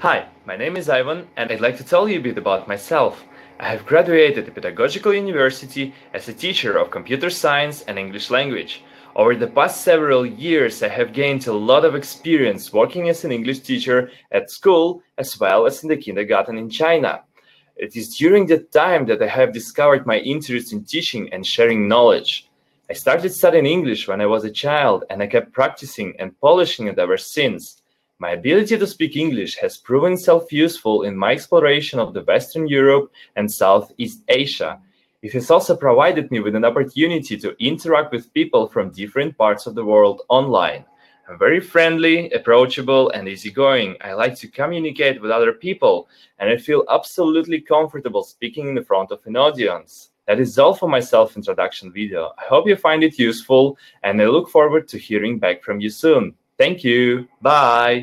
Hi, my name is Ivan, and I'd like to tell you a bit about myself. I have graduated at Pedagogical University as a teacher of computer science and English language. Over the past several years, I have gained a lot of experience working as an English teacher at school as well as in the kindergarten in China. It is during that time that I have discovered my interest in teaching and sharing knowledge. I started studying English when I was a child and I kept practicing and polishing it ever since. My ability to speak English has proven itself useful in my exploration of the Western Europe and Southeast Asia. It has also provided me with an opportunity to interact with people from different parts of the world online. I'm very friendly, approachable, and easygoing. I like to communicate with other people, and I feel absolutely comfortable speaking in front of an audience. That is all for my self introduction video. I hope you find it useful, and I look forward to hearing back from you soon. Thank you. Bye.